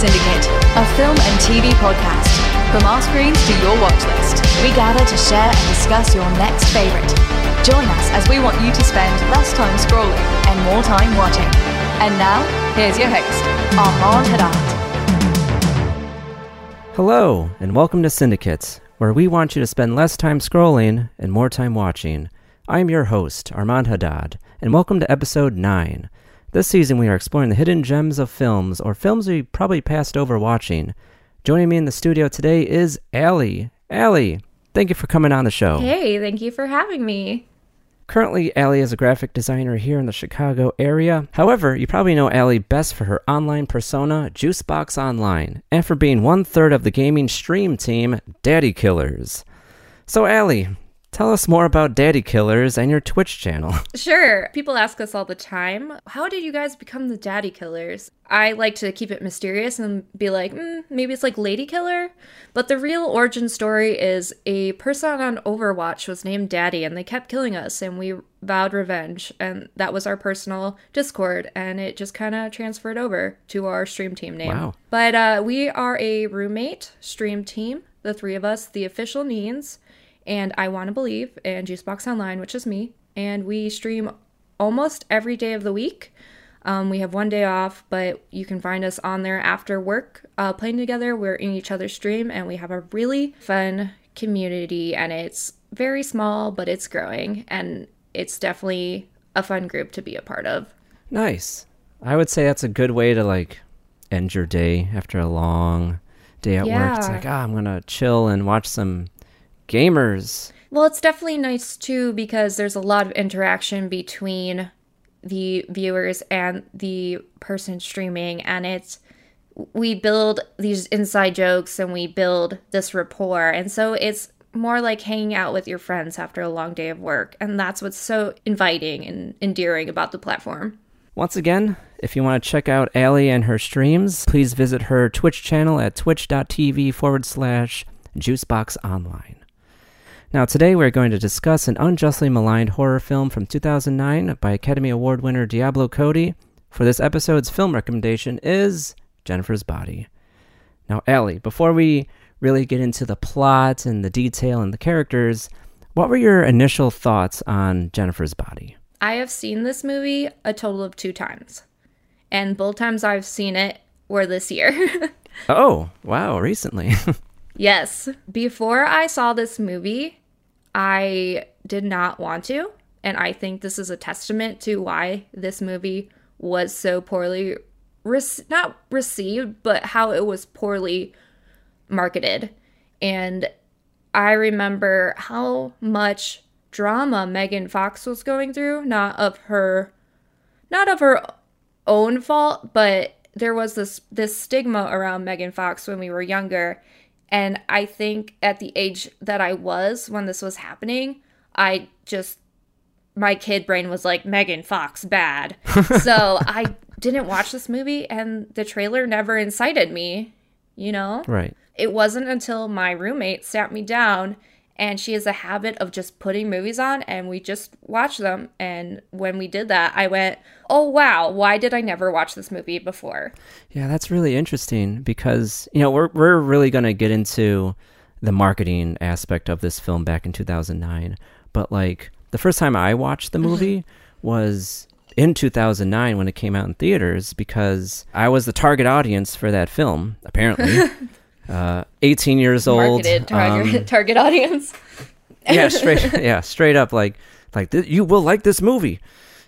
Syndicate, a film and TV podcast. From our screens to your watch list, we gather to share and discuss your next favorite. Join us as we want you to spend less time scrolling and more time watching. And now, here's your host, Armand Haddad. Hello, and welcome to Syndicates, where we want you to spend less time scrolling and more time watching. I'm your host, Armand Haddad, and welcome to episode 9. This season, we are exploring the hidden gems of films, or films we probably passed over watching. Joining me in the studio today is Allie. Allie, thank you for coming on the show. Hey, thank you for having me. Currently, Allie is a graphic designer here in the Chicago area. However, you probably know Allie best for her online persona, Juicebox Online, and for being one third of the gaming stream team, Daddy Killers. So, Allie, tell us more about Daddy Killers and your Twitch channel. Sure. People ask us all the time, how did you guys become the daddy killers? I like to keep it mysterious and be like, mm, maybe it's like Lady Killer. But the real origin story is a person on Overwatch was named Daddy and they kept killing us and we vowed revenge. And that was our personal Discord and it just kind of transferred over to our stream team name. Wow. But uh, we are a roommate stream team, the three of us, the official Neens and I Want to Believe, and Juicebox Online, which is me. And we stream almost every day of the week. Um, we have one day off, but you can find us on there after work uh, playing together. We're in each other's stream, and we have a really fun community, and it's very small, but it's growing, and it's definitely a fun group to be a part of. Nice. I would say that's a good way to like end your day after a long day at work. It's like, ah, I'm gonna chill and watch some gamers. Well, it's definitely nice too because there's a lot of interaction between the viewers and the person streaming, and it's we build these inside jokes and we build this rapport, and so it's more like hanging out with your friends after a long day of work, and that's what's so inviting and endearing about the platform. Once again, if you want to check out Allie and her streams, please visit her Twitch channel at twitch.tv forward slash juicebox online. Now, today we're going to discuss an unjustly maligned horror film from 2009 by Academy Award winner Diablo Cody. For this episode's film recommendation is Jennifer's Body. Now, Allie, before we really get into the plot and the detail and the characters, what were your initial thoughts on Jennifer's Body? I have seen this movie a total of two times, and both times I've seen it were this year. Oh, wow, recently. Yes. Before I saw this movie, I did not want to. And I think this is a testament to why this movie was so poorly, rec- not received, but how it was poorly marketed. And I remember how much drama Megan Fox was going through, not of her not of her own fault, but there was this this stigma around Megan Fox when we were younger. And I think at the age that I was when this was happening, I just my kid brain was like Megan Fox bad. so I didn't watch this movie and the trailer never incited me, you know? Right. It wasn't until my roommate sat me down and she has a habit of just putting movies on and we just watch them and when we did that I went, "Oh wow, why did I never watch this movie before?" Yeah, that's really interesting because, you know, we're we're really going to get into the marketing aspect of this film back in 2009, but like the first time I watched the mm-hmm. movie was in 2009 when it came out in theaters because I was the target audience for that film, apparently. uh, 18 years old. Marketed target, um, target audience. yeah, straight yeah, straight up like like th- you will like this movie.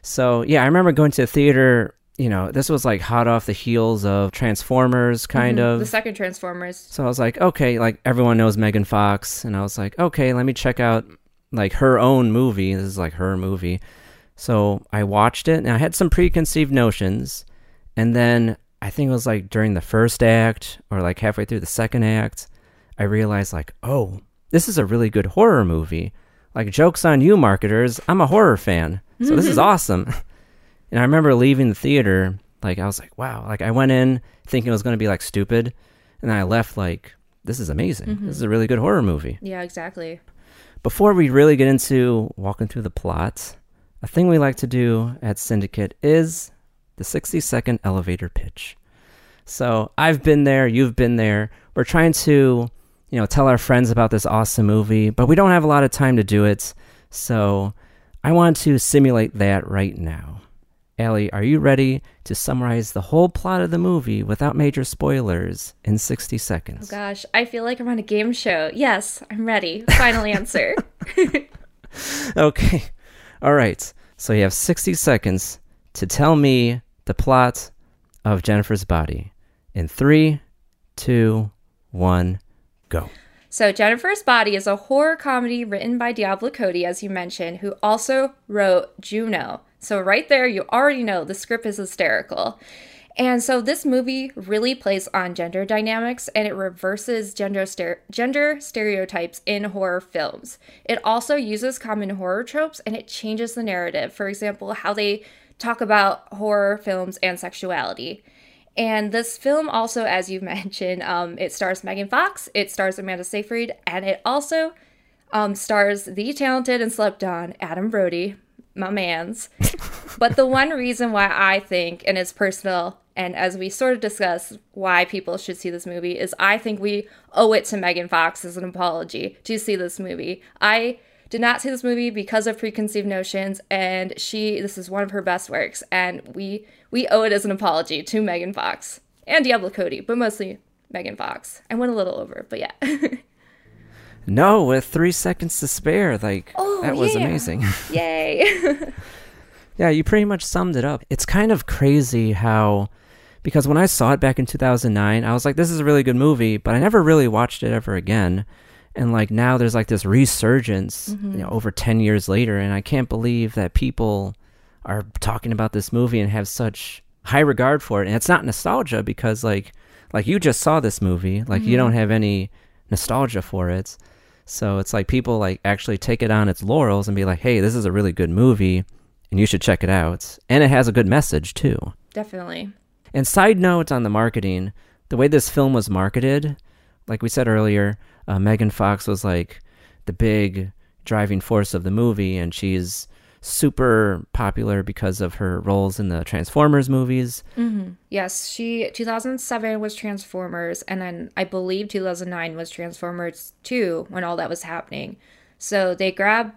So, yeah, I remember going to the theater, you know, this was like hot off the heels of Transformers kind of. The second Transformers. So I was like, okay, like everyone knows Megan Fox, and I was like, okay, let me check out like her own movie. This is like her movie. So I watched it, and I had some preconceived notions, and then I think it was like during the first act or like halfway through the second act, I realized like, oh, this is a really good horror movie. Like jokes on you, marketers. I'm a horror fan, so this is mm-hmm. awesome. And I remember leaving the theater, like I was like, wow. Like I went in thinking it was going to be like stupid, and I left like, this is amazing. Mm-hmm. This is a really good horror movie. Yeah, exactly. Before we really get into walking through the plot, a thing we like to do at Syndicate is the 60 second elevator pitch. So I've been there, you've been there. We're trying to, you know, tell our friends about this awesome movie, but we don't have a lot of time to do it. So I want to simulate that right now. Allie, are you ready to summarize the whole plot of the movie without major spoilers in 60 seconds? Oh Gosh, I feel like I'm on a game show. Yes, I'm ready. Final answer. Okay. All right. So you have 60 seconds to tell me the plot of Jennifer's Body. In three, two, one, go. So, Jennifer's Body is a horror comedy written by Diablo Cody, as you mentioned, who also wrote Juno. So, right there, you already know the script is hysterical. And so, this movie really plays on gender dynamics and it reverses gender, stere- gender stereotypes in horror films. It also uses common horror tropes and it changes the narrative. For example, how they talk about horror films and sexuality. And this film also, as you mentioned, um, it stars Megan Fox, it stars Amanda Seyfried, and it also um, stars the talented and slept on Adam Brody, my man's. but the one reason why I think, and it's personal, and as we sort of discuss why people should see this movie, is I think we owe it to Megan Fox as an apology to see this movie. I did not see this movie because of preconceived notions, and she this is one of her best works, and we we owe it as an apology to Megan Fox and Diablo Cody, but mostly Megan Fox. I went a little over, but yeah. No, with three seconds to spare. Like, Oh, that was yeah. amazing. Yay. yeah, you pretty much summed it up. It's kind of crazy how, because when I saw it back in 2009, I was like, this is a really good movie, but I never really watched it ever again. And like now there's like this resurgence, you know, mm-hmm. over 10 years later. And I can't believe that people are talking about this movie and have such high regard for it. And it's not nostalgia because like, like you just saw this movie, like you mm-hmm. don't have any nostalgia for it. So it's like people like actually take it on its laurels and be like, "Hey, this is a really good movie and you should check it out." And it has a good message too. Definitely. And side note on the marketing, the way this film was marketed, like we said earlier, uh, Megan Fox was like the big driving force of the movie, and she's super popular because of her roles in the Transformers movies. Yes, she 2007 was Transformers and then I believe 2009 was Transformers 2 when all that was happening. So they grabbed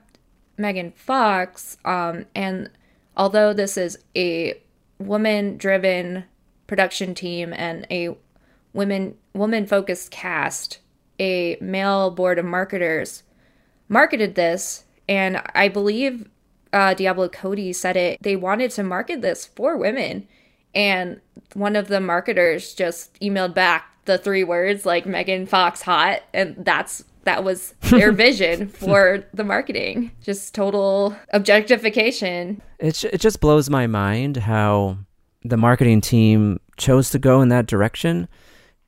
Megan Fox um and although this is a woman-driven production team and a women woman-focused cast, a male board of marketers marketed this and I believe uh, Diablo Cody said it. They wanted to market this for women, and one of the marketers just emailed back the three words like Megan Fox hot, and that's that was their vision for the marketing. Just total objectification. It, it just blows my mind how the marketing team chose to go in that direction.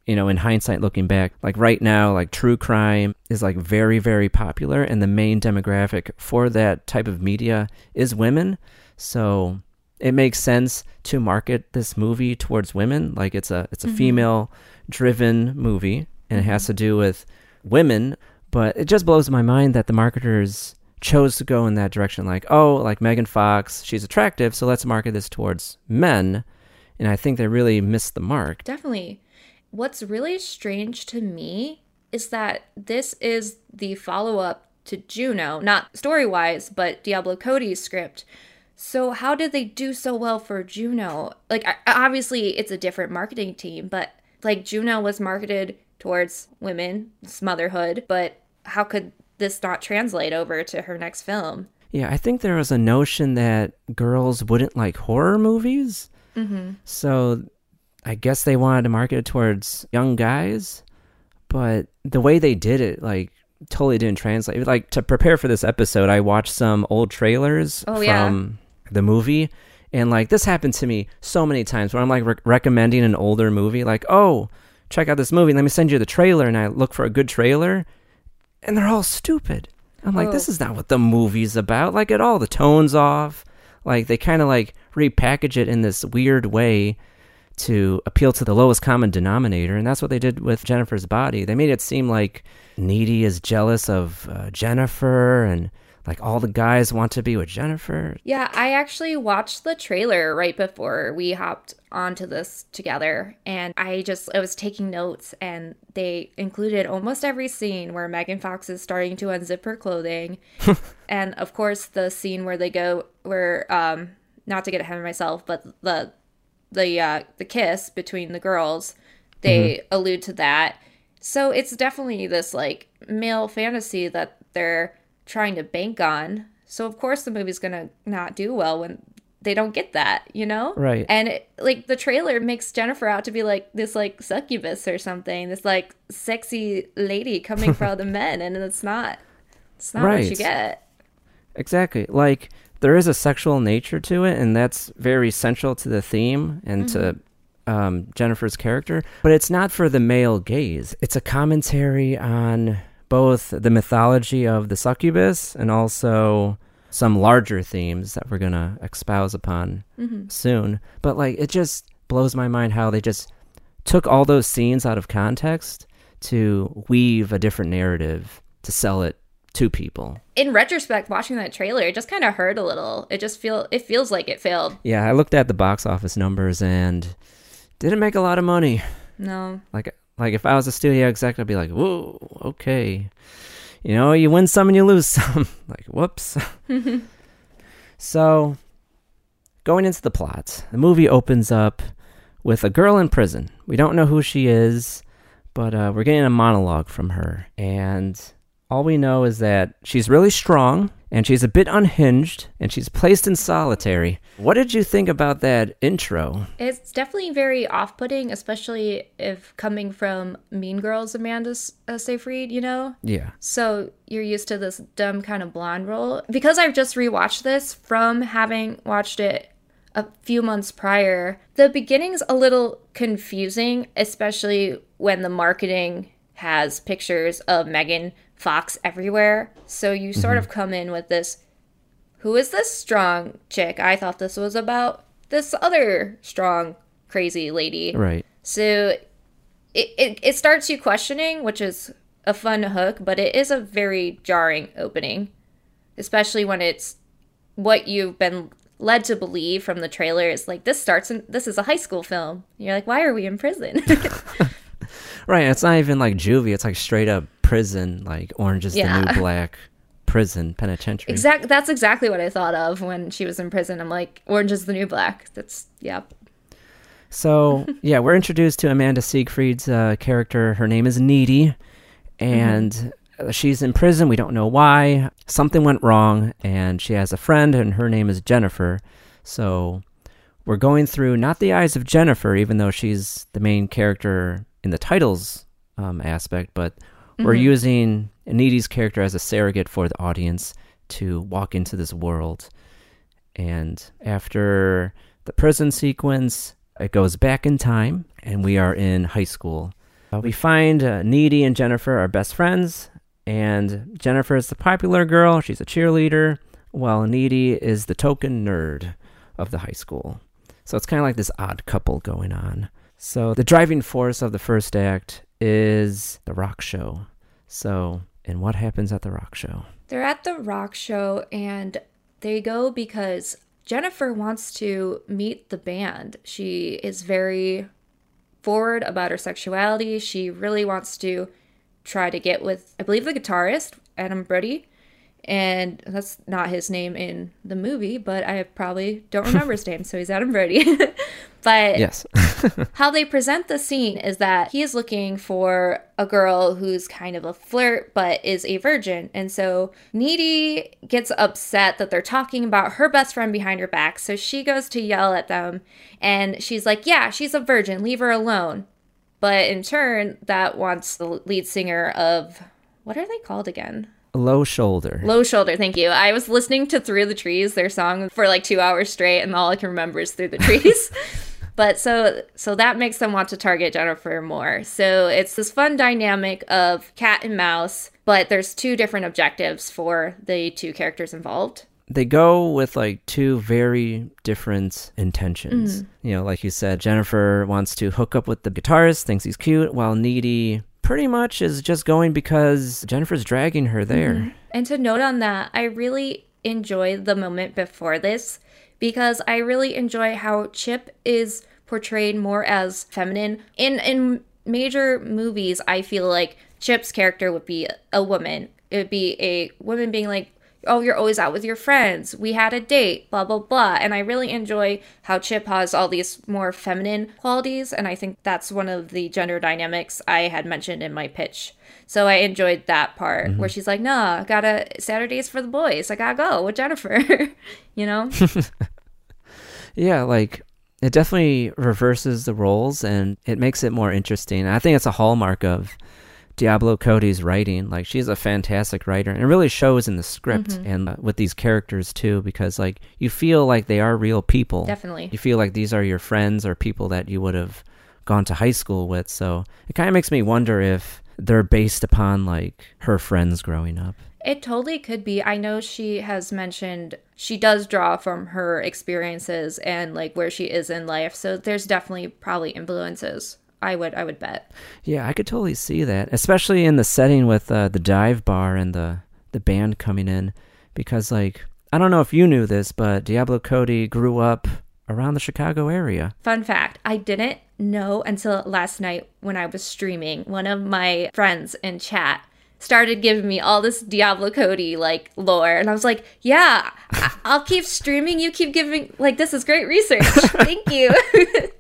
You know, in hindsight looking back, like right now, like true crime is like very, very popular, and the main demographic for that type of media is women. So it makes sense to market this movie towards women. Like it's a it's a mm-hmm. female driven movie, and it has mm-hmm. to do with women. But it just blows my mind that the marketers chose to go in that direction. Like, oh, like Megan Fox, she's attractive, so let's market this towards men. And I think they really missed the mark. Definitely. What's really strange to me is that this is the follow up to Juno, not story wise, but Diablo Cody's script. So, how did they do so well for Juno? Like, obviously, it's a different marketing team, but like Juno was marketed towards women, motherhood, but how could this not translate over to her next film? Yeah, I think there was a notion that girls wouldn't like horror movies. Mm-hmm. So I guess they wanted to market it towards young guys. But the way they did it, like, totally didn't translate. Like, to prepare for this episode, I watched some old trailers Oh, yeah. from the movie. And, like, this happened to me so many times where I'm, like, rec- recommending an older movie. Like, oh, check out this movie. Let me send you the trailer. And I look for a good trailer. And they're all stupid. I'm like, Oh. this is not what the movie's about. Like, at all, the tone's off. Like, they kind of, like, repackage it in this weird way to appeal to the lowest common denominator, and that's what they did with Jennifer's body. They made it seem like Needy is jealous of uh, Jennifer, and like all the guys want to be with Jennifer. Yeah, I actually watched the trailer right before we hopped onto this together, and I just I was taking notes, and they included almost every scene where Megan Fox is starting to unzip her clothing, and of course the scene where they go where um not to get ahead of myself, but the the uh the kiss between the girls, they allude to that. So it's definitely this like male fantasy that they're trying to bank on. So of course the movie's gonna not do well when they don't get that, you know? Right. And it, like the trailer makes Jennifer out to be like this like succubus or something, this like sexy lady coming for all the men, and it's not. It's not what you get. Exactly. Like there is a sexual nature to it, and that's very central to the theme and to um, Jennifer's character. But it's not for the male gaze. It's a commentary on both the mythology of the succubus and also some larger themes that we're gonna espouse upon soon. But like, it just blows my mind how they just took all those scenes out of context to weave a different narrative to sell it to people. In retrospect, watching that trailer, it just kind of hurt a little. It just feel it feels like it failed. Yeah, I looked at the box office numbers and didn't make a lot of money. No. Like like if I was a studio exec, I'd be like, "Whoa, okay." You know, you win some and you lose some. like, whoops. so, going into the plot, the movie opens up with a girl in prison. We don't know who she is, but uh, we're getting a monologue from her, and all we know is that she's really strong and she's a bit unhinged and she's placed in solitary. What did you think about that intro? It's definitely very off-putting, especially if coming from Mean Girls Amanda uh, Seyfried, you know? Yeah. So you're used to this dumb kind of blonde role. Because I've just rewatched this from having watched it a few months prior, the beginning's a little confusing, especially when the marketing has pictures of Megan Fox everywhere. So you sort mm-hmm. of come in with this who is this strong chick? I thought this was about this other strong, crazy lady. Right. So it, it, it starts you questioning, which is a fun hook, but it is a very jarring opening, especially when it's what you've been led to believe from the trailer is like this starts in this is a high school film. You're like, why are we in prison? Right. It's not even like juvie. It's like straight up prison, like Orange is the New Black prison penitentiary. exact that's exactly what I thought of when she was in prison. I'm like, Orange is the new black. That's yeah. So, yeah, we're introduced to Amanda Seyfried's uh, character. Her name is Needy, and uh she's in prison. We don't know why. Something went wrong, and she has a friend, and her name is Jennifer. So, we're going through not the eyes of Jennifer, even though she's the main character in the titles um, aspect, but we're using Needy's character as a surrogate for the audience to walk into this world. And after the prison sequence, it goes back in time, and we are in high school. Uh, we find uh, Needy and Jennifer are best friends, and Jennifer is the popular girl. She's a cheerleader, while Needy is the token nerd of the high school. So it's kind of like this odd couple going on. So the driving force of the first act is the rock show. So, and what happens at the rock show? They're at the rock show and they go because Jennifer wants to meet the band. She is very forward about her sexuality. She really wants to try to get with, I believe, the guitarist, Adam Brody. And that's not his name in the movie, but I probably don't remember his name, so he's Adam Brody. but Yes. how they present the scene is that he is looking for a girl who's kind of a flirt but is a virgin. And so Needy gets upset that they're talking about her best friend behind her back. So she goes to yell at them and she's like, Yeah, she's a virgin, leave her alone. But in turn, that wants the lead singer of what are they called again? Low shoulder. Low Shoulder, thank you. I was listening to Through the Trees, their song, for like two hours straight, and all I can remember is Through the Trees. but so so that makes them want to target Jennifer more. So it's this fun dynamic of cat and mouse, but there's two different objectives for the two characters involved. they go with like two very different intentions. Mm. You know, like you said, Jennifer wants to hook up with the guitarist, thinks he's cute, while Needy pretty much is just going because Jennifer's dragging her there. Mm-hmm. And to note on that, I really enjoy the moment before this because I really enjoy how Chip is portrayed more as feminine. In in major movies, I feel like Chip's character would be a woman. It would be a woman being like, "Oh, you're always out with your friends. We had a date, blah blah blah." And I really enjoy how Chip has all these more feminine qualities, and I think that's one of the gender dynamics I had mentioned in my pitch. So I enjoyed that part mm-hmm. where she's like, "Nah, gotta Saturdays for the boys. I gotta go with Jennifer." you know? Yeah, like it definitely reverses the roles and it makes it more interesting. I think it's a hallmark of Diablo Cody's writing. Like she's a fantastic writer and it really shows in the script and uh, with these characters too because like you feel like they are real people. Definitely. You feel like these are your friends or people that you would have gone to high school with. So it kind of makes me wonder if they're based upon like her friends growing up. It totally could be. I know she has mentioned she does draw from her experiences and like where she is in life. So there's definitely probably influences. I would I would bet. Yeah, I could totally see that, especially in the setting with uh, the dive bar and the the band coming in, because like I don't know if you knew this, but Diablo Cody grew up around the Chicago area. Fun fact, I didn't know until last night when I was streaming. One of my friends in chat started giving me all this Diablo Cody like lore and I was like, "Yeah, I'll keep streaming. You keep giving like this is great research. Thank you."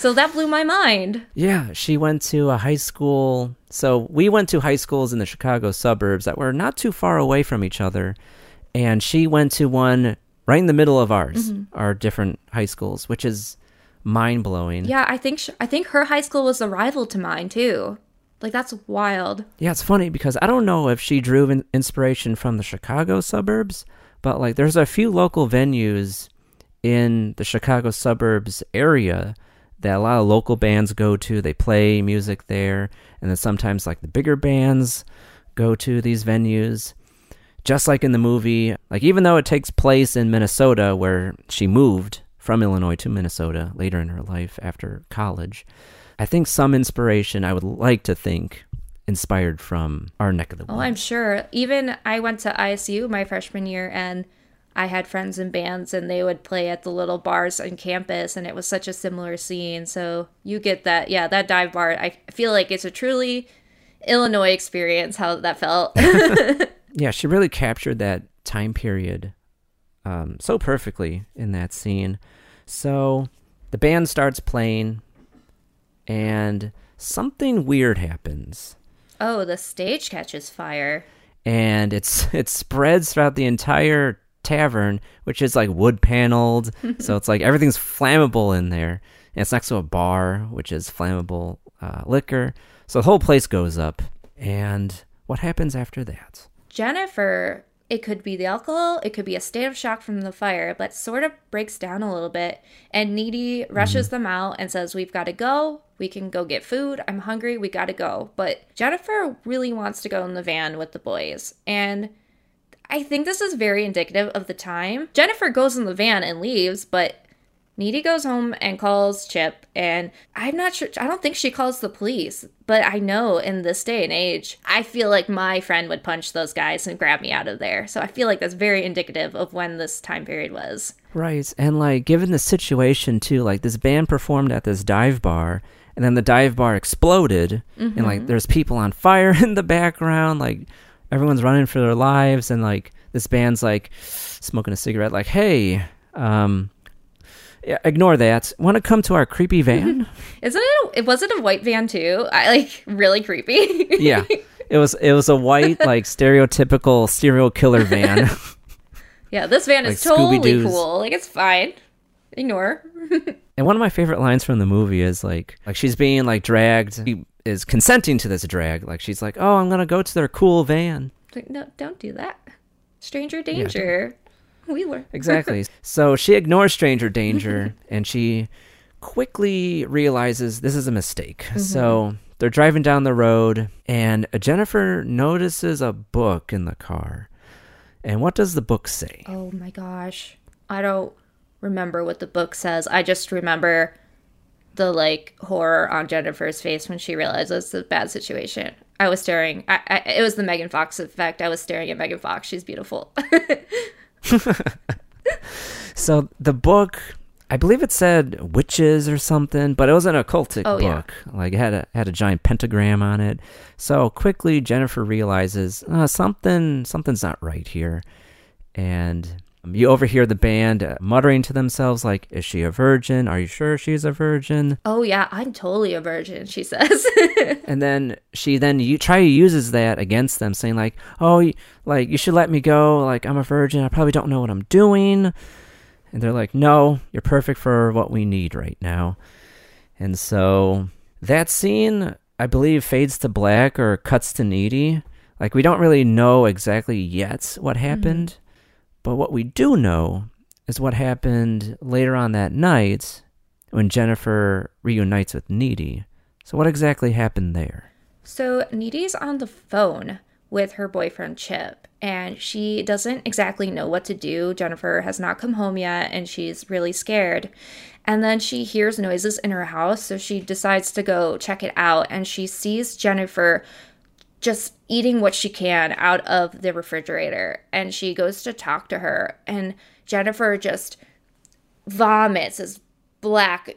so that blew my mind. Yeah, she went to a high school. So we went to high schools in the Chicago suburbs that were not too far away from each other, and she went to one right in the middle of ours, mm-hmm. our different high schools, which is mind blowing. Yeah, I think sh- I think her high school was a rival to mine too. Like that's wild. Yeah, it's funny because I don't know if she drew in- inspiration from the Chicago suburbs, but like there's a few local venues in the Chicago suburbs area that a lot of local bands go to. They play music there, and then sometimes like the bigger bands go to these venues. Just like in the movie, like even though it takes place in Minnesota where she moved from Illinois to Minnesota later in her life after college, I think some inspiration I would like to think inspired from our neck of the woods. Oh, I'm sure. Even I went to ISU my freshman year and I had friends in bands and they would play at the little bars on campus and it was such a similar scene. So you get that. Yeah, that dive bar. I feel like it's a truly Illinois experience how that felt. yeah, she really captured that time period um, so perfectly in that scene. So the band starts playing, and something weird happens, oh, the stage catches fire. and it's it spreads throughout the entire tavern, which is like wood paneled. so it's like everything's flammable in there. And it's next to a bar, which is flammable uh, liquor. So the whole place goes up. And what happens after that? Jennifer It could be the alcohol, it could be a state of shock from the fire, but sort of breaks down a little bit. And Needy rushes them out and says, We've got to go. We can go get food. I'm hungry. We got to go. But Jennifer really wants to go in the van with the boys. And I think this is very indicative of the time. Jennifer goes in the van and leaves, but Needy goes home and calls Chip, and I'm not sure, I don't think she calls the police, but I know in this day and age, I feel like my friend would punch those guys and grab me out of there. So I feel like that's very indicative of when this time period was. Right. And like given the situation too, like this band performed at this dive bar and then the dive bar exploded and like mm-hmm. there's people on fire in the background, like everyone's running for their lives and like this band's like smoking a cigarette like, "Hey, um yeah, ignore that. Want to come to our creepy van?" Isn't it? A, was it a white van too? I like really creepy. yeah. It was it was a white like stereotypical serial killer van. yeah, this van is totally Scooby-Doo's. cool. Like it's fine. Ignore. And one of my favorite lines from the movie is like, like she's being like dragged. Is consenting to this drag. Like she's like, "Oh, I'm gonna go to their cool van." Like, no, don't do that. Stranger danger. we were Exactly. so she ignores stranger danger, and she quickly realizes this is a mistake. Mm-hmm. So they're driving down the road, and Jennifer notices a book in the car. And what does the book say? Oh my gosh. I don't remember what the book says. I just remember the like horror on Jennifer's face when she realizes the bad situation. I was staring. I, I, it was the Megan Fox effect. I was staring at Megan Fox. She's beautiful. So the book, I believe it said witches or something, but it was an occultic Oh, yeah. book. Like it had a had a giant pentagram on it. So quickly Jennifer realizes uh, something something's not right here, and you overhear the band uh, muttering to themselves like, "Is she a virgin? Are you sure she's a virgin?" oh yeah, I'm totally a virgin. She says. And then she then you try to uses that against them, saying like, "Oh, like you should let me go. Like I'm a virgin. I probably don't know what I'm doing." And they're like, "No, you're perfect for what we need right now." And so that scene, I believe, fades to black or cuts to needy. Like we don't really know exactly yet what happened, but what we do know is what happened later on that night when Jennifer reunites with Needy. So what exactly happened there? So Needy's on the phone with her boyfriend Chip, and she doesn't exactly know what to do. Jennifer has not come home yet, and she's really scared. And then she hears noises in her house, so she decides to go check it out, and she sees Jennifer just eating what she can out of the refrigerator. And she goes to talk to her, and Jennifer just vomits this black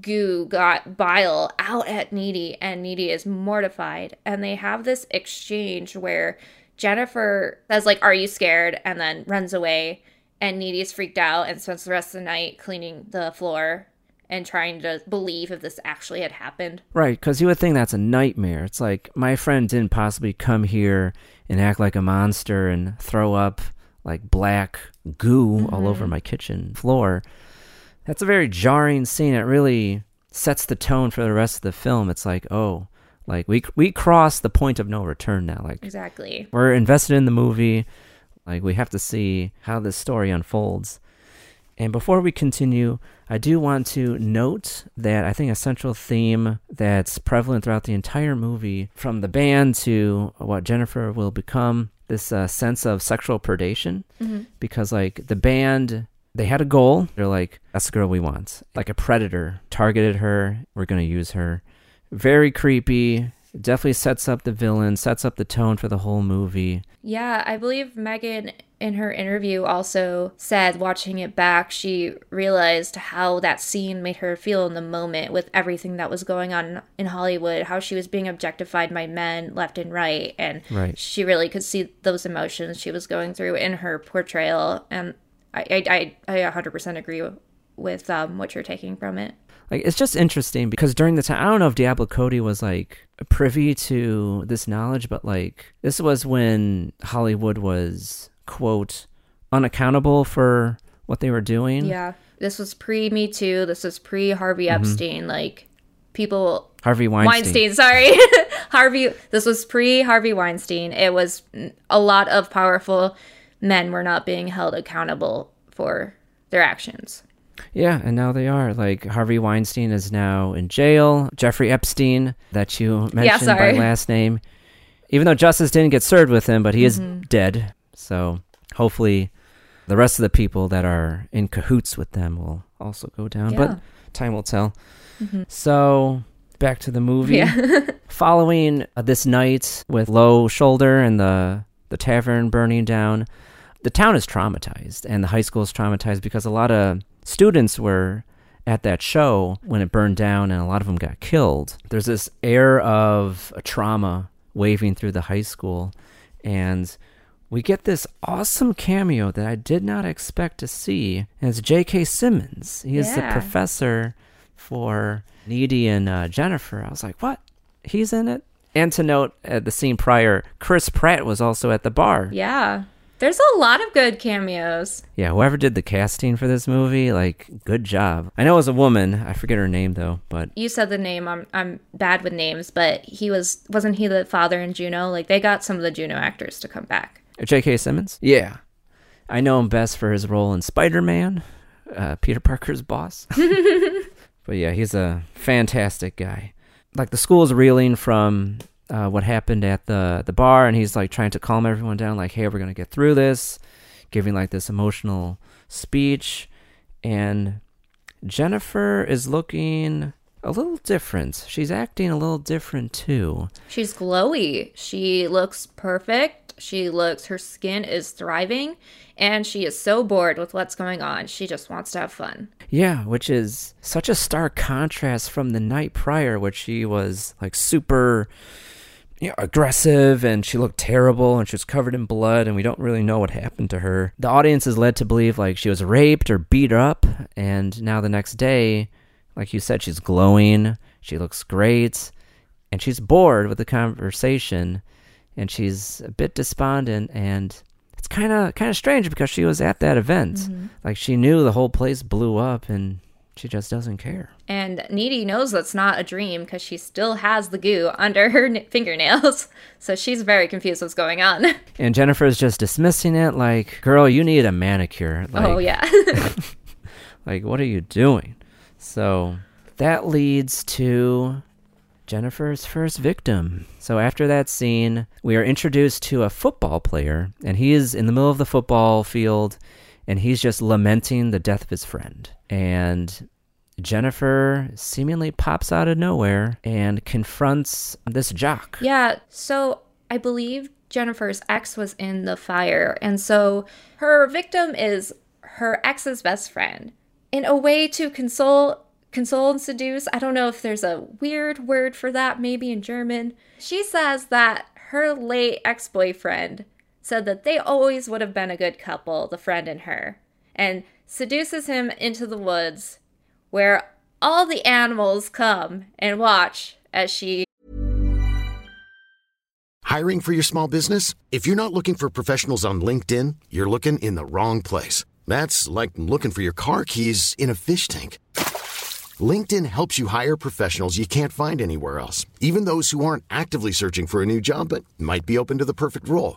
goo got bile out at Needy, and Needy is mortified. And they have this exchange where Jennifer says, like, Are you scared? and then runs away. And Needy's freaked out and spends the rest of the night cleaning the floor and trying to believe if this actually had happened. Right, because you would think that's a nightmare. It's like my friend didn't possibly come here and act like a monster and throw up like black goo all over mm-hmm. my kitchen floor. That's a very jarring scene. It really sets the tone for the rest of the film. It's like, oh, like we we crossed the point of no return now. Like Exactly. we're invested in the movie. Like we have to see how this story unfolds. And before we continue, I do want to note that I think a central theme that's prevalent throughout the entire movie, from the band to what Jennifer will become, this uh, sense of sexual predation. Because, like, the band, they had a goal. They're like, that's the girl we want. Like a predator targeted her. We're going to use her. Very creepy. Definitely sets up the villain, sets up the tone for the whole movie. Yeah, I believe Megan in her interview also said watching it back, she realized how that scene made her feel in the moment with everything that was going on in Hollywood, how she was being objectified by men left and right. And Right. she really could see those emotions she was going through in her portrayal. And I, I, I, I 100% agree with um, what you're taking from it. Like it's just interesting because during the time I don't know if Diablo Cody was like privy to this knowledge, but like this was when Hollywood was quote unaccountable for what they were doing. Yeah. This was pre Me Too. This was pre Harvey mm-hmm. Epstein. Like, people Harvey Weinstein. Weinstein, sorry. Harvey, this was pre Harvey Weinstein. It was a lot of powerful men were not being held accountable for their actions. Yeah, and now they are. Like Harvey Weinstein is now in jail. Jeffrey Epstein, that you mentioned by last name, even though justice didn't get served with him, but he Mm-hmm. is dead. So hopefully, the rest of the people that are in cahoots with them will also go down. Yeah. But time will tell. So back to the movie. Yeah. Following uh, this night with Low Shoulder and the the tavern burning down, the town is traumatized and the high school is traumatized because a lot of students were at that show when it burned down and a lot of them got killed. There's this air of trauma waving through the high school and we get this awesome cameo that I did not expect to see. And it's J.K. Simmons. He is the professor for Needy and uh, Jennifer. I was like, what? He's in it? And to note, at the scene prior, Chris Pratt was also at the bar. yeah. There's a lot of good cameos. Yeah, whoever did the casting for this movie, like, good job. I know it was a woman. I forget her name though, but You said the name. I'm I'm bad with names, but he was wasn't he the father in Juno? Like they got some of the Juno actors to come back. J.K. Simmons. Yeah, I know him best for his role in Spider Man, uh, Peter Parker's boss. but yeah, he's a fantastic guy. Like the school is reeling from uh, what happened at the the bar, and he's like trying to calm everyone down. Like, hey, we're gonna get through this. Giving like this emotional speech, and Jennifer is looking a little different. She's acting a little different too. She's glowy. She looks perfect. She looks her skin is thriving and she is so bored with what's going on. She just wants to have fun. Yeah, which is such a stark contrast from the night prior, where she was like super you know, aggressive and she looked terrible and she was covered in blood and we don't really know what happened to her. The audience is led to believe like she was raped or beat up and now the next day, like you said, she's glowing, she looks great, and she's bored with the conversation and she's a bit despondent and it's kind of kind of strange because she was at that event. Mm-hmm. Like she knew the whole place blew up and she just doesn't care. And Needy knows that's not a dream because she still has the goo under her n- fingernails. So she's very confused what's going on. And Jennifer's just dismissing it like, "Girl, you need a manicure." Oh, like, oh, yeah. Like, what are you doing? So that leads to Jennifer's first victim. So after that scene, we are introduced to a football player, and he is in the middle of the football field, and he's just lamenting the death of his friend. And Jennifer seemingly pops out of nowhere and confronts this jock. Yeah, so I believe Jennifer's ex was in the fire, and so her victim is her ex's best friend. In a way to console console and seduce, I don't know if there's a weird word for that, maybe in German. She says that her late ex-boyfriend said that they always would have been a good couple, the friend and her, and seduces him into the woods where all the animals come and watch as she Hiring for your small business? If you're not looking for professionals on LinkedIn, you're looking in the wrong place. That's like looking for your car keys in a fish tank. LinkedIn helps you hire professionals you can't find anywhere else, even those who aren't actively searching for a new job but might be open to the perfect role.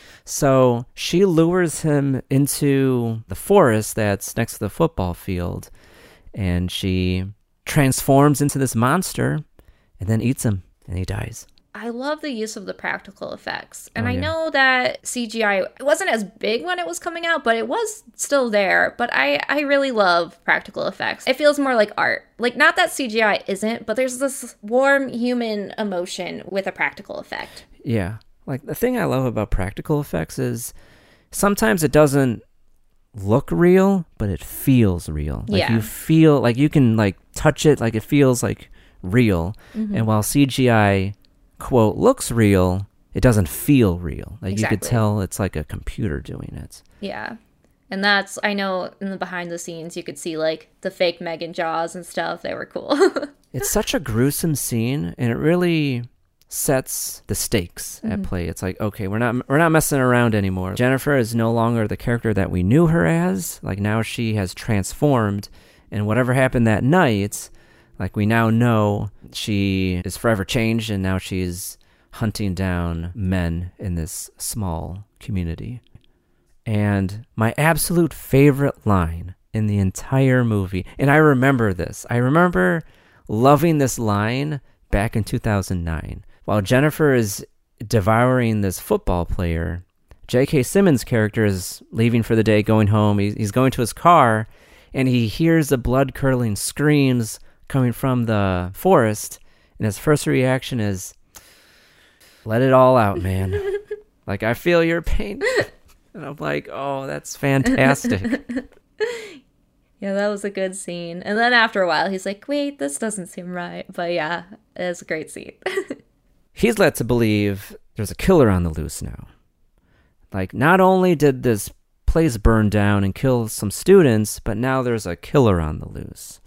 so she lures him into the forest that's next to the football field, and she transforms into this monster, and then eats him, and he dies. I love the use of the practical effects. And Oh, I know that CGI it wasn't as big when it was coming out, but it was still there. But I I really love practical effects. It feels more like art. Like not that CGI isn't, but there's this warm human emotion with a practical effect. Yeah. Like the thing I love about practical effects is sometimes it doesn't look real, but it feels real. Like Yeah. you feel like you can like touch it, like it feels like real. Mm-hmm. And while CGI quote looks real, it doesn't feel real. Like you could tell it's like a computer doing it. Yeah. And that's I know in the behind the scenes you could see like the fake Megan jaws and stuff. They were cool. It's such a gruesome scene and it really sets the stakes at mm-hmm. play. It's like, okay, we're not we're not messing around anymore. Jennifer is no longer the character that we knew her as. Like now she has transformed and whatever happened that night, like we now know she is forever changed and now she's hunting down men in this small community. And my absolute favorite line in the entire movie, and I remember this. I remember loving this line back in 2009. While Jennifer is devouring this football player, J.K. Simmons' character is leaving for the day, going home. He's, going to his car, and he hears the blood curdling screams coming from the forest. And his first reaction is, let it all out, man. like, I feel your pain. And I'm like, oh, that's fantastic. yeah, that was a good scene. And then after a while he's like, "Wait, this doesn't seem right." But yeah, it's a great scene. He's led to believe there's a killer on the loose now. Like, not only did this place burn down and kill some students, but now there's a killer on the loose.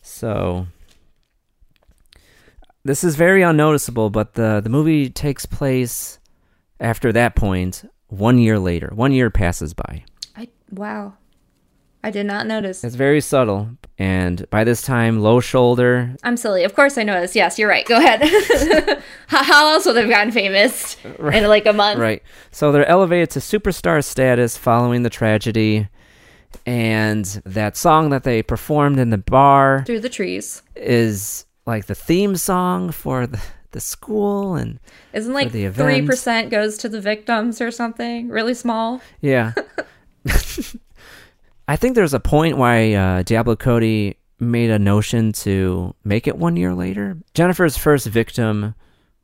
So, this is very unnoticeable, but the, the movie takes place after that point one year later. One year passes by. I wow. I did not notice. It's very subtle. And by this time, low shoulder. I'm silly. Of course I noticed. Yes, you're right. Go ahead. how, else would they have gotten famous in like a month? Right. So they're elevated to superstar status following the tragedy. And that song that they performed in the bar Through the trees. is like the theme song for the, the school. And Isn't like the three percent goes to the victims or something? Really small. yeah. I think there's a point why uh, Diablo Cody made a notion to make it one year later. Jennifer's first victim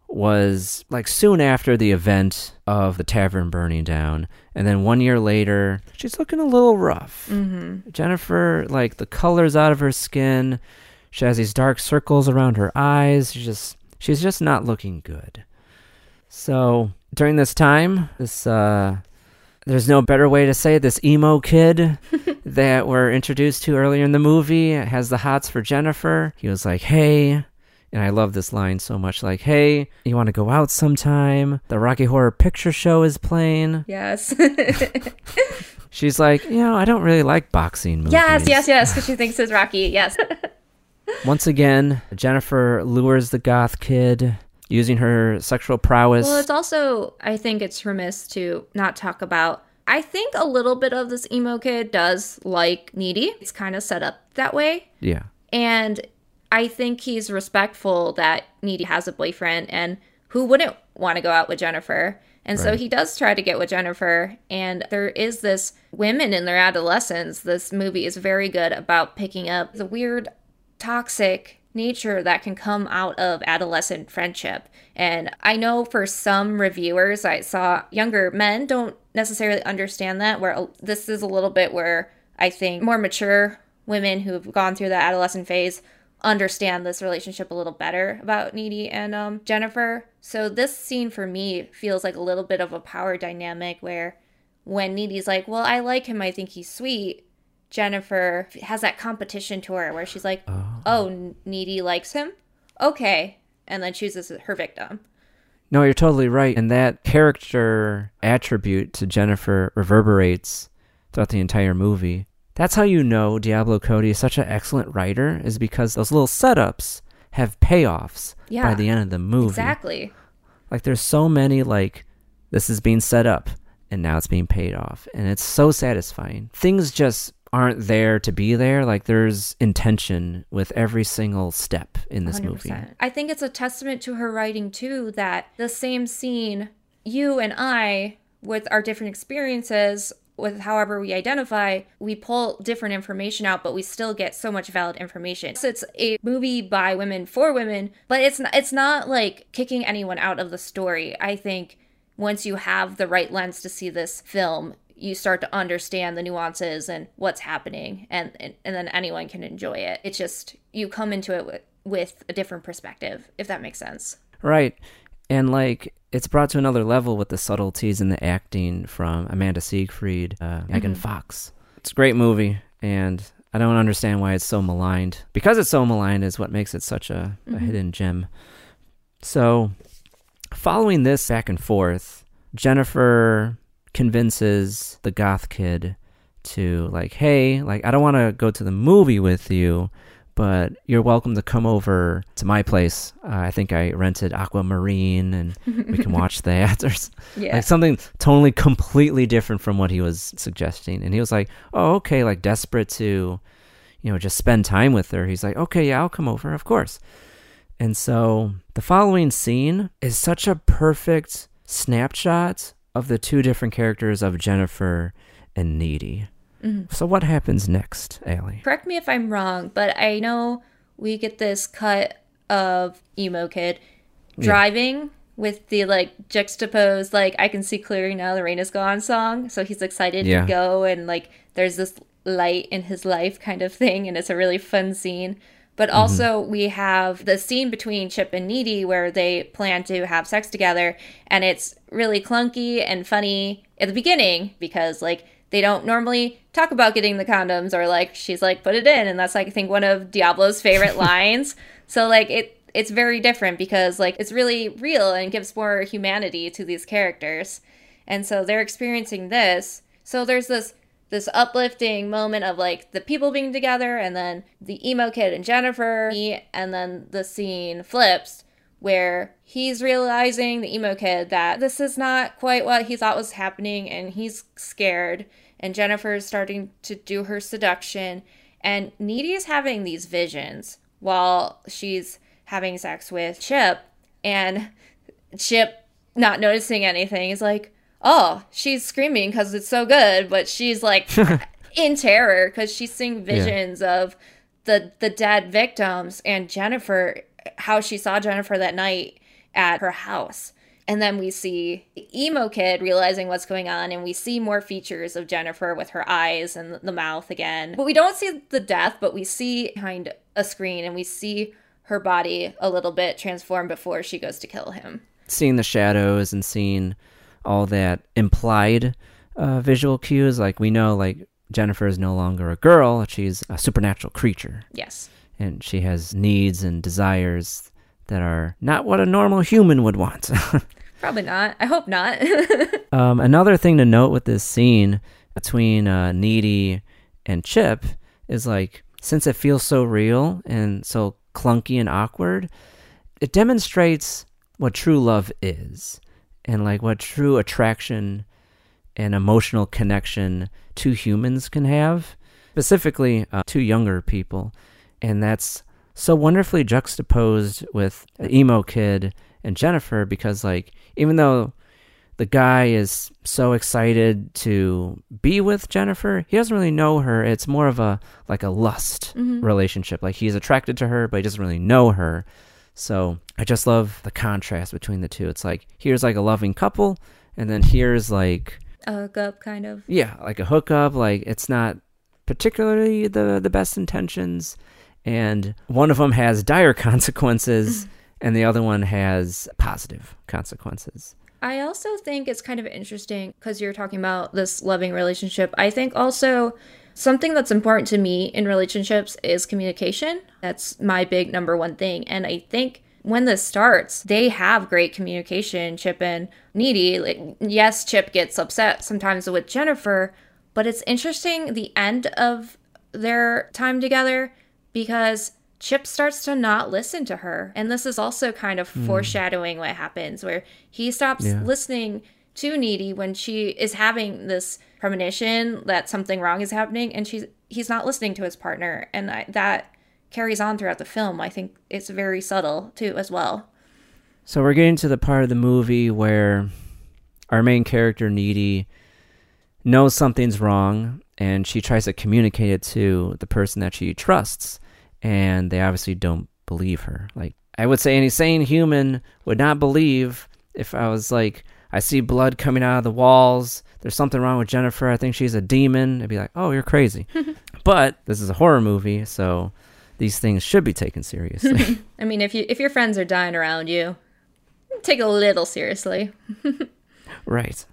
was like soon after the event of the tavern burning down. And then one year later, she's looking a little rough. Mm-hmm. Jennifer, like the colors out of her skin, she has these dark circles around her eyes. She's just, she's just not looking good. So during this time, this, uh, there's no better way to say it, this emo kid that we're introduced to earlier in the movie has the hots for Jennifer. He was like, hey, and I love this line so much like, hey, you want to go out sometime? The Rocky Horror Picture Show is playing. Yes. She's like, you know, I don't really like boxing movies. yes, yes, yes. Because she thinks it's Rocky. Yes. Once again, Jennifer lures the goth kid using her sexual prowess. Well, it's also, I think it's remiss to not talk about. I think a little bit of this emo kid does like Needy. It's kind of set up that way. yeah. And I think he's respectful that Needy has a boyfriend and who wouldn't want to go out with Jennifer. And so he does try to get with Jennifer. And there is this women in their adolescence. This movie is very good about picking up the weird, toxic nature that can come out of adolescent friendship. And I know for some reviewers, I saw younger men don't necessarily understand that, where this is a little bit where I think more mature women who've gone through that adolescent phase understand this relationship a little better about Needy and um, Jennifer. So this scene for me feels like a little bit of a power dynamic where when Needy's like, "Well, I like him. I think he's sweet." Jennifer has that competition to her where she's like, oh. "Oh, Needy likes him. Okay." And then chooses her victim. No, you're totally right. And that character attribute to Jennifer reverberates throughout the entire movie. That's how you know Diablo Cody is such an excellent writer, is because those little setups have payoffs by the end of the movie. Exactly. Like there's so many like this is being set up and now it's being paid off. And it's so satisfying. Things just aren't there to be there. Like there's intention with every single step in this 100%. movie. I think it's a testament to her writing too that the same scene, you and I, with our different experiences, with however we identify, we pull different information out, but we still get so much valid information. So it's a movie by women for women, but it's not, it's not like kicking anyone out of the story. I think once you have the right lens to see this film, you start to understand the nuances and what's happening and and, and then anyone can enjoy it it's just you come into it with, with a different perspective if that makes sense Right. And like it's brought to another level with the subtleties in the acting from Amanda Seyfried, uh, Megan Fox. It's a great movie, and I don't understand why it's so maligned. Because it's so maligned is what makes it such a, a hidden gem. So, following this back and forth, Jennifer convinces the goth kid to like, hey, like I don't want to go to the movie with you, but you're welcome to come over to my place. Uh, I think I rented Aquamarine, and we can watch that. or Yeah. like something totally completely different from what he was suggesting. And he was like, "Oh, okay," like desperate to, you know, just spend time with her. He's like, "Okay, yeah, I'll come over, of course." And so the following scene is such a perfect snapshot of the two different characters of Jennifer and Needy. Mm-hmm. So what happens next, Allie? correct me if i'm wrong but i know we get this cut of emo kid driving with the like juxtaposed like i can see clearly now the rain is gone song so he's excited Yeah. to go and like there's this light in his life kind of thing and it's a really fun scene but mm-hmm. also we have the scene between chip and needy where they plan to have sex together and it's really clunky and funny at the beginning because like they don't normally talk about getting the condoms or like she's like put it in and that's like i think one of diablo's favorite lines. So like it it's very different because like it's really real and gives more humanity to these characters. And so they're experiencing this. So there's this this uplifting moment of like the people being together and then the emo kid and jennifer and then the scene flips where he's realizing the emo kid that this is not quite what he thought was happening and he's scared and jennifer is starting to do her seduction and needy is having these visions while she's having sex with chip and chip not noticing anything is like oh she's screaming because it's so good but she's like in terror because she's seeing visions of the the dead victims and Jennifer how she saw Jennifer that night at her house. And then we see the emo kid realizing what's going on, and we see more features of Jennifer with her eyes and the mouth again. But we don't see the death, but we see behind a screen and we see her body a little bit transformed before she goes to kill him. Seeing the shadows and seeing all that implied uh, visual cues, like we know, like Jennifer is no longer a girl; she's a supernatural creature. Yes. and she has needs and desires that are not what a normal human would want. Probably not. I hope not. um, another thing to note with this scene between uh, Needy and Chip is like, since it feels so real and so clunky and awkward, it demonstrates what true love is and like what true attraction and emotional connection two humans can have, specifically uh, two younger people. And that's so wonderfully juxtaposed with the emo kid and Jennifer because, like, even though the guy is so excited to be with Jennifer, he doesn't really know her. It's more of a like a lust relationship. Like he's attracted to her, but he doesn't really know her. So I just love the contrast between the two. It's like here's like a loving couple, and then here's like a hookup, kind of. yeah, like a hookup. Like it's not particularly the the best intentions, and one of them has dire consequences, and the other one has positive consequences. I also think it's kind of interesting because you're talking about this loving relationship. I think also something that's important to me in relationships is communication. That's my big number one thing. And I think when this starts, they have great communication, Chip and Needy. Like, yes, Chip gets upset sometimes with Jennifer, but it's interesting the end of their time together because Chip starts to not listen to her. And this is also kind of hmm. foreshadowing what happens, where he stops Yeah. listening to Needy when she is having this premonition that something wrong is happening. And she's he's not listening to his partner, and I, that carries on throughout the film. I think it's very subtle too, as well. So we're getting to the part of the movie where our main character, Needy, knows something's wrong and she tries to communicate it to the person that she trusts. And they obviously don't believe her. Like, I would say any sane human would not believe if I was like, I see blood coming out of the walls. There's something wrong with Jennifer. I think she's a demon. I'd be like, oh, you're crazy. but this is a horror movie, so these things should be taken seriously. I mean, if you if your friends are dying around you, take a little seriously. right.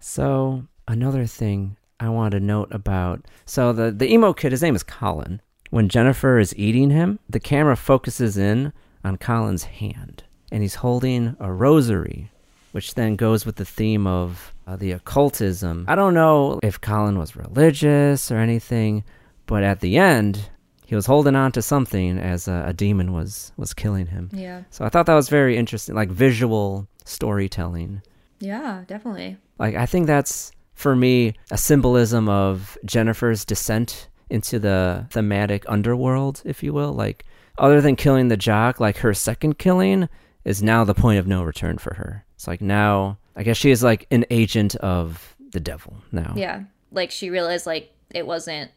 So another thing I want to note about so the the emo kid, his name is Colin. When Jennifer is eating him, the camera focuses in on Colin's hand, and he's holding a rosary, which then goes with the theme of uh, the occultism. I don't know if Colin was religious or anything, but at the end, he was holding on to something as a, a, demon was was killing him. Yeah. So I thought that was very interesting, like visual storytelling. Yeah, definitely. Like I think that's for me a symbolism of Jennifer's descent into the thematic underworld, if you will. Like other than killing the jock, like her second killing is now the point of no return for her. It's like now I guess she is like an agent of the devil now. Yeah. Like she realized like it wasn't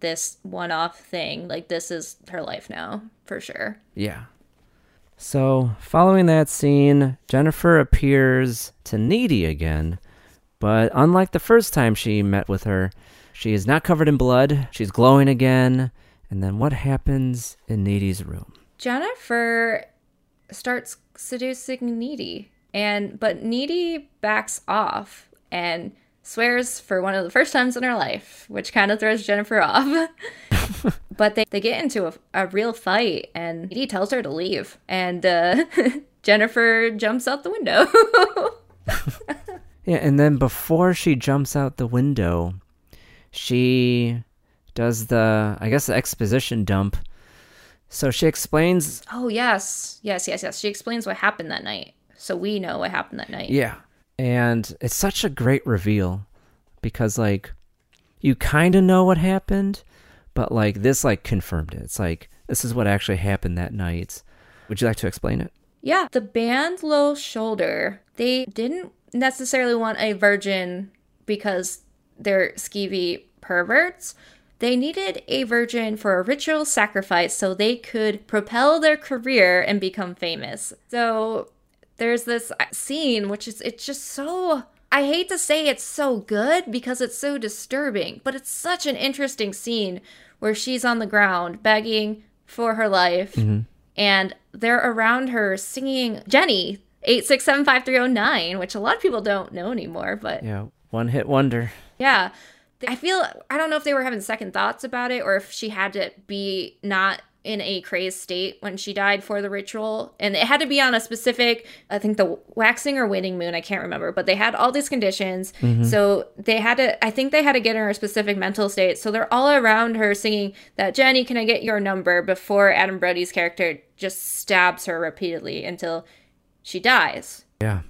this one off thing. Like this is her life now, for sure. Yeah. So, following that scene, Jennifer appears to Needy again, but unlike the first time she met with her, she is not covered in blood. She's glowing again. And then what happens in Needy's room? Jennifer starts seducing Needy, and but Needy backs off and swears for one of the first times in her life, which kind of throws Jennifer off. but they, they get into a, a real fight, and he tells her to leave. And uh, Jennifer jumps out the window. yeah, and then before she jumps out the window, she does the, I guess, the exposition dump. So she explains. Oh, yes. Yes, yes, yes. She explains what happened that night. So we know what happened that night. Yeah and it's such a great reveal because like you kind of know what happened but like this like confirmed it it's like this is what actually happened that night would you like to explain it yeah the band low shoulder they didn't necessarily want a virgin because they're skeevy perverts they needed a virgin for a ritual sacrifice so they could propel their career and become famous so there's this scene which is it's just so I hate to say it's so good because it's so disturbing, but it's such an interesting scene where she's on the ground begging for her life mm-hmm. and they're around her singing Jenny 8675309, which a lot of people don't know anymore, but Yeah, one hit wonder. Yeah. I feel I don't know if they were having second thoughts about it or if she had to be not in a crazed state when she died for the ritual. And it had to be on a specific, I think the waxing or waning moon, I can't remember, but they had all these conditions. Mm-hmm. So they had to, I think they had to get her a specific mental state. So they're all around her singing that, Jenny, can I get your number? Before Adam Brody's character just stabs her repeatedly until she dies. Yeah.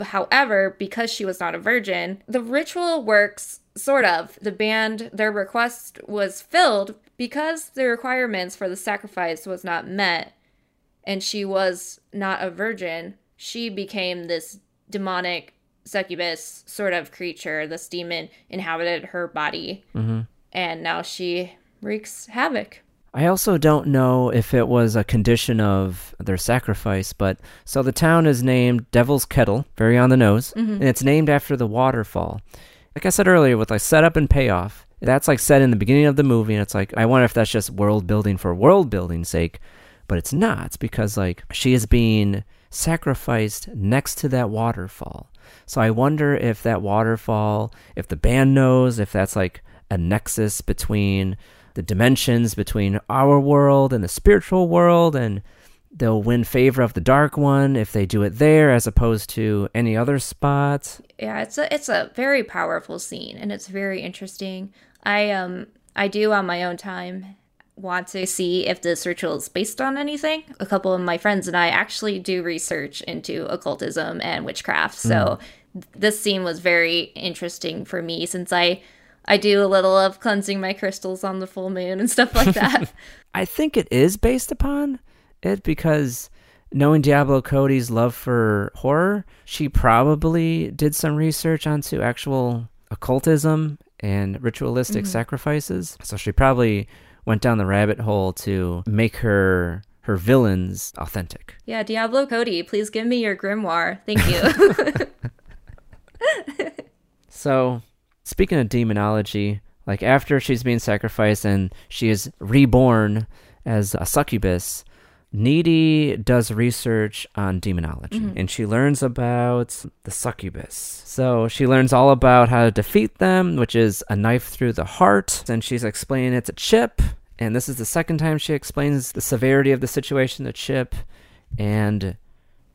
However, because she was not a virgin, the ritual works sort of. The band, their request was filled because the requirements for the sacrifice was not met and she was not a virgin, she became this demonic succubus sort of creature. This demon inhabited her body. Mm-hmm. And now she wreaks havoc. I also don't know if it was a condition of their sacrifice, but so the town is named Devil's Kettle, very on the nose, mm-hmm. and it's named after the waterfall. Like I said earlier, with like setup and payoff, that's like said in the beginning of the movie, and it's like I wonder if that's just world building for world building's sake, but it's not. It's because like she is being sacrificed next to that waterfall. So I wonder if that waterfall, if the band knows, if that's like a nexus between the dimensions between our world and the spiritual world and they'll win favor of the dark one if they do it there as opposed to any other spot. Yeah, it's a it's a very powerful scene and it's very interesting. I um I do on my own time want to see if this ritual is based on anything. A couple of my friends and I actually do research into occultism and witchcraft. So mm. this scene was very interesting for me since I I do a little of cleansing my crystals on the full moon and stuff like that. I think it is based upon it because knowing Diablo Cody's love for horror, she probably did some research onto actual occultism and ritualistic mm-hmm. sacrifices. So she probably went down the rabbit hole to make her her villains authentic. yeah, Diablo Cody, please give me your grimoire. Thank you. So, speaking of demonology, like after she's being sacrificed and she is reborn as a succubus, Needy does research on demonology mm-hmm. and she learns about the succubus. So, she learns all about how to defeat them, which is a knife through the heart, and she's explaining it to Chip. And this is the second time she explains the severity of the situation to Chip, and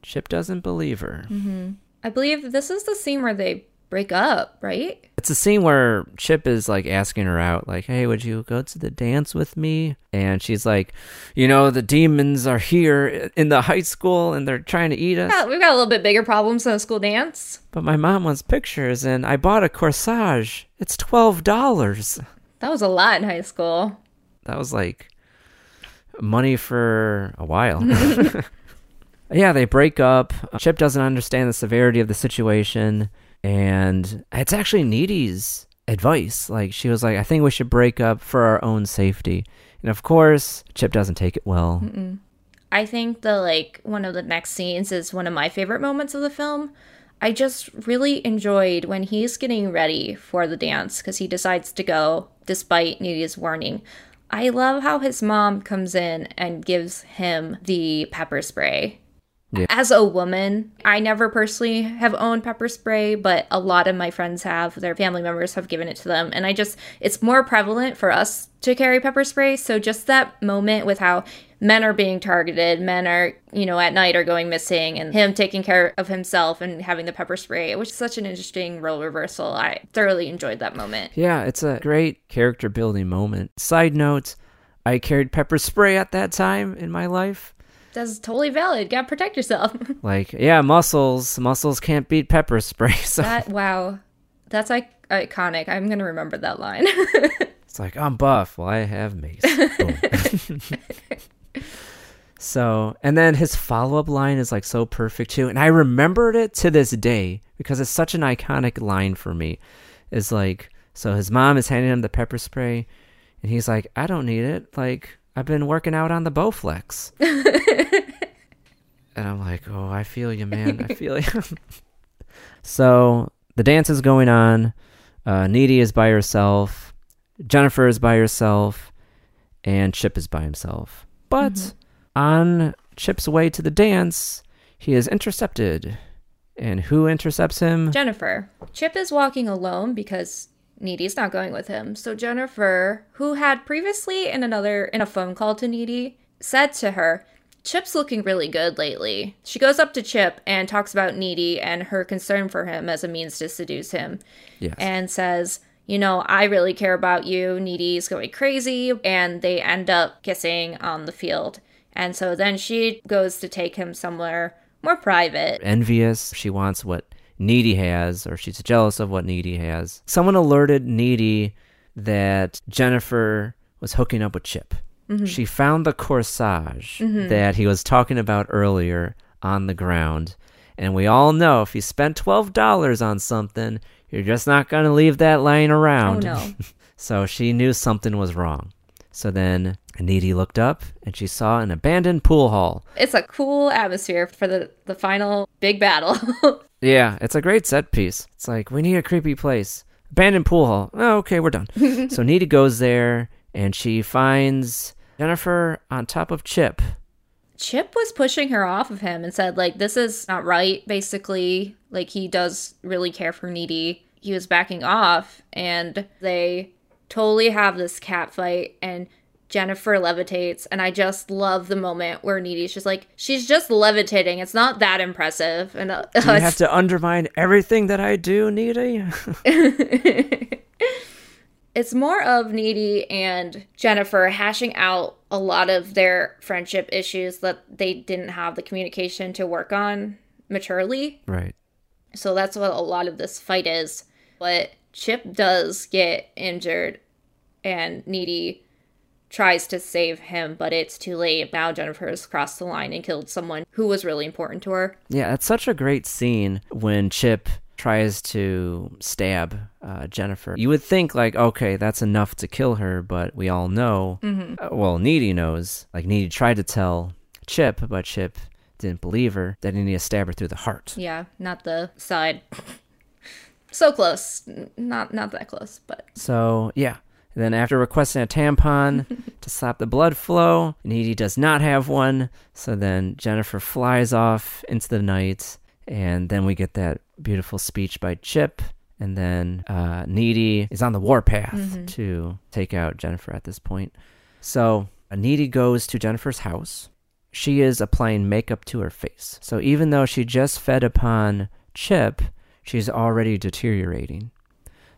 Chip doesn't believe her. Mm-hmm. I believe this is the scene where they break up, right? It's a scene where Chip is like asking her out, like, "Hey, would you go to the dance with me?" And she's like, "You know, the demons are here in the high school, and they're trying to eat us." Yeah, we've got a little bit bigger problems than a school dance. But my mom wants pictures, and I bought a corsage. It's twelve dollars. That was a lot in high school. That was like money for a while. yeah, they break up. Chip doesn't understand the severity of the situation, and it's actually Needy's advice. Like she was like, "I think we should break up for our own safety." And of course, Chip doesn't take it well. I think the like one of the next scenes is one of my favorite moments of the film. I just really enjoyed when he's getting ready for the dance because he decides to go despite Needy's warning. I love how his mom comes in and gives him the pepper spray. Yeah. As a woman, I never personally have owned pepper spray, but a lot of my friends have. Their family members have given it to them. And I just, it's more prevalent for us to carry pepper spray. So just that moment with how men are being targeted, men are, you know, at night are going missing, and him taking care of himself and having the pepper spray, it was such an interesting role reversal. I thoroughly enjoyed that moment. Yeah, it's a great character building moment. Side note, I carried pepper spray at that time in my life. That's totally valid. Gotta protect yourself. Like, yeah, muscles, muscles can't beat pepper spray. So that, wow. That's like iconic. I'm gonna remember that line. It's like I'm buff. Well, I have mace. So, and then his follow-up line is like so perfect too, and I remembered it to this day because it's such an iconic line for me. Is like, so his mom is handing him the pepper spray, and he's like, "I don't need it. Like, I've been working out on the Bowflex." and I'm like, "Oh, I feel you, man. I feel you." so the dance is going on. Uh, Needy is by herself. Jennifer is by herself, and Chip is by himself. But on Chip's way to the dance, he is intercepted. And who intercepts him? Jennifer. Chip is walking alone because Needy's not going with him. So Jennifer, who had previously in another in a phone call to Needy, said to her, Chip's looking really good lately. She goes up to Chip and talks about Needy and her concern for him as a means to seduce him. Yes. And says, you know, I really care about you. Needy's going crazy. And they end up kissing on the field. And so then she goes to take him somewhere more private. envious. She wants what Needy has, or she's jealous of what Needy has. Someone alerted Needy that Jennifer was hooking up with Chip. Mm-hmm. She found the corsage mm-hmm. that he was talking about earlier on the ground. And we all know if you spent $12 on something, you're just not going to leave that lying around. Oh, no. so she knew something was wrong. So then Needy looked up and she saw an abandoned pool hall. It's a cool atmosphere for the, the final big battle. Yeah, it's a great set piece. It's like, we need a creepy place. Abandoned pool hall. Oh, okay, we're done. so Needy goes there and she finds Jennifer on top of Chip. Chip was pushing her off of him and said, like, this is not right, basically. Like, he does really care for Needy. He was backing off, and they totally have this cat fight, and Jennifer levitates, and I just love the moment where Needy's just like, she's just levitating. It's not that impressive. And uh, you have to undermine everything that I do, Needy? it's more of Needy and Jennifer hashing out a lot of their friendship issues that they didn't have the communication to work on maturely. right. So that's what a lot of this fight is. But Chip does get injured and Needy tries to save him, but it's too late. Now Jennifer has crossed the line and killed someone who was really important to her. Yeah, it's such a great scene when Chip tries to stab uh, Jennifer. You would think like, okay, that's enough to kill her, but we all know. Uh, well, Needy knows. Like Needy tried to tell Chip, but Chip didn't believe her. That he needed to stab her through the heart. Yeah, not the side. so close. Not not that close, but So yeah. And then after requesting a tampon to stop the blood flow, Needy does not have one. So then Jennifer flies off into the night, and then we get that beautiful speech by Chip. And then uh, Needy is on the warpath to take out Jennifer at this point. So Needy goes to Jennifer's house. She is applying makeup to her face. So even though she just fed upon Chip, she's already deteriorating.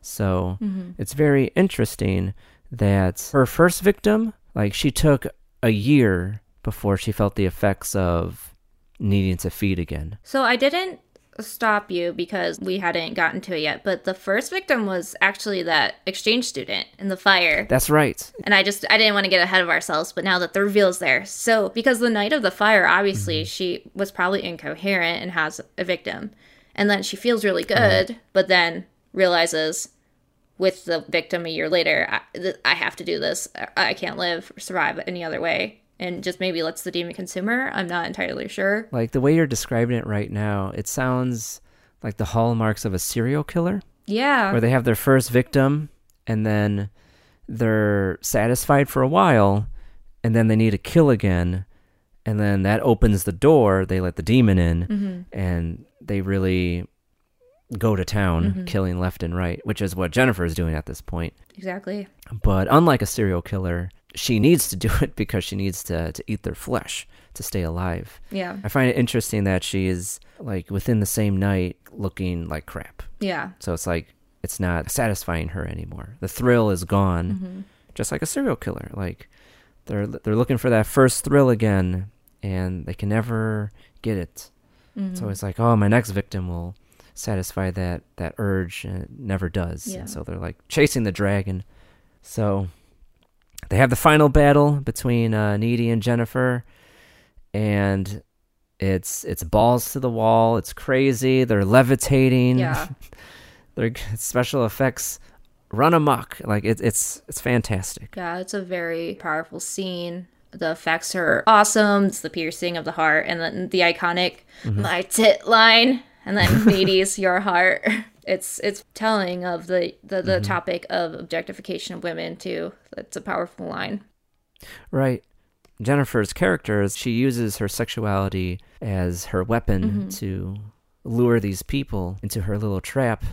So mm-hmm. it's very interesting that her first victim, like she took a year before she felt the effects of needing to feed again. So I didn't stop you because we hadn't gotten to it yet, but the first victim was actually that exchange student in the fire. That's right. and I just I didn't want to get ahead of ourselves, but now that the reveal's there. So because the night of the fire, obviously mm-hmm. she was probably incoherent and has a victim. And then she feels really uh-huh. good, but then realizes with the victim a year later, I, th- I have to do this. I can't live or survive any other way. And just maybe lets the demon consumer. I'm not entirely sure. Like the way you're describing it right now, it sounds like the hallmarks of a serial killer Yeah. where they have their first victim and then they're satisfied for a while and then they need to kill again and then that opens the door they let the demon in mm-hmm. and they really go to town mm-hmm. killing left and right which is what jennifer is doing at this point exactly. but unlike a serial killer she needs to do it because she needs to, to eat their flesh to stay alive Yeah. i find it interesting that she is like within the same night looking like crap Yeah. so it's like it's not satisfying her anymore. The thrill is gone, mm-hmm. just like a serial killer. Like they're they're looking for that first thrill again, and they can never get it. Mm-hmm. So it's like, oh, my next victim will satisfy that that urge, and it never does. Yeah. And so they're like chasing the dragon. So they have the final battle between uh, Needy and Jennifer, and it's it's balls to the wall. It's crazy. They're levitating. Yeah. Their special effects run amok. Like it, it's it's fantastic. Yeah, it's a very powerful scene. The effects are awesome. It's the piercing of the heart, and then the iconic "my tit" line, and then "Needy's your heart." It's it's telling of the the, the mm-hmm. topic of objectification of women too. That's a powerful line. Right. Jennifer's character is she uses her sexuality as her weapon mm-hmm. to lure these people into her little trap.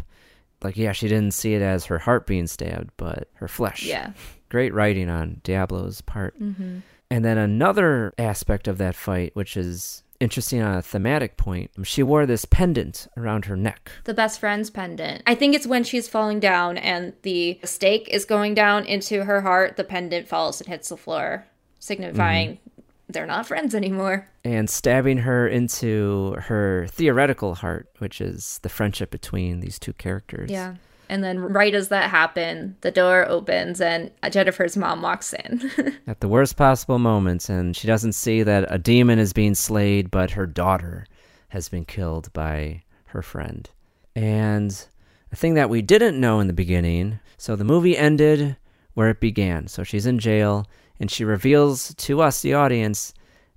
Like, yeah, she didn't see it as her heart being stabbed, but her flesh. Yeah, Great writing on Diablo's part. Mm-hmm. And then another aspect of that fight, which is interesting on a thematic point, she wore this pendant around her neck. the best friend's pendant. I think it's when she's falling down and the stake is going down into her heart. The pendant falls and hits the floor, signifying mm-hmm. they're not friends anymore. and stabbing her into her theoretical heart, which is the friendship between these two characters. Yeah. And then right as that happened, the door opens and Jennifer's mom walks in. At the worst possible moment, and she doesn't see that a demon is being slayed, but her daughter has been killed by her friend. And a thing that we didn't know in the beginning so the movie ended where it began. So she's in jail, and she reveals to us, the audience,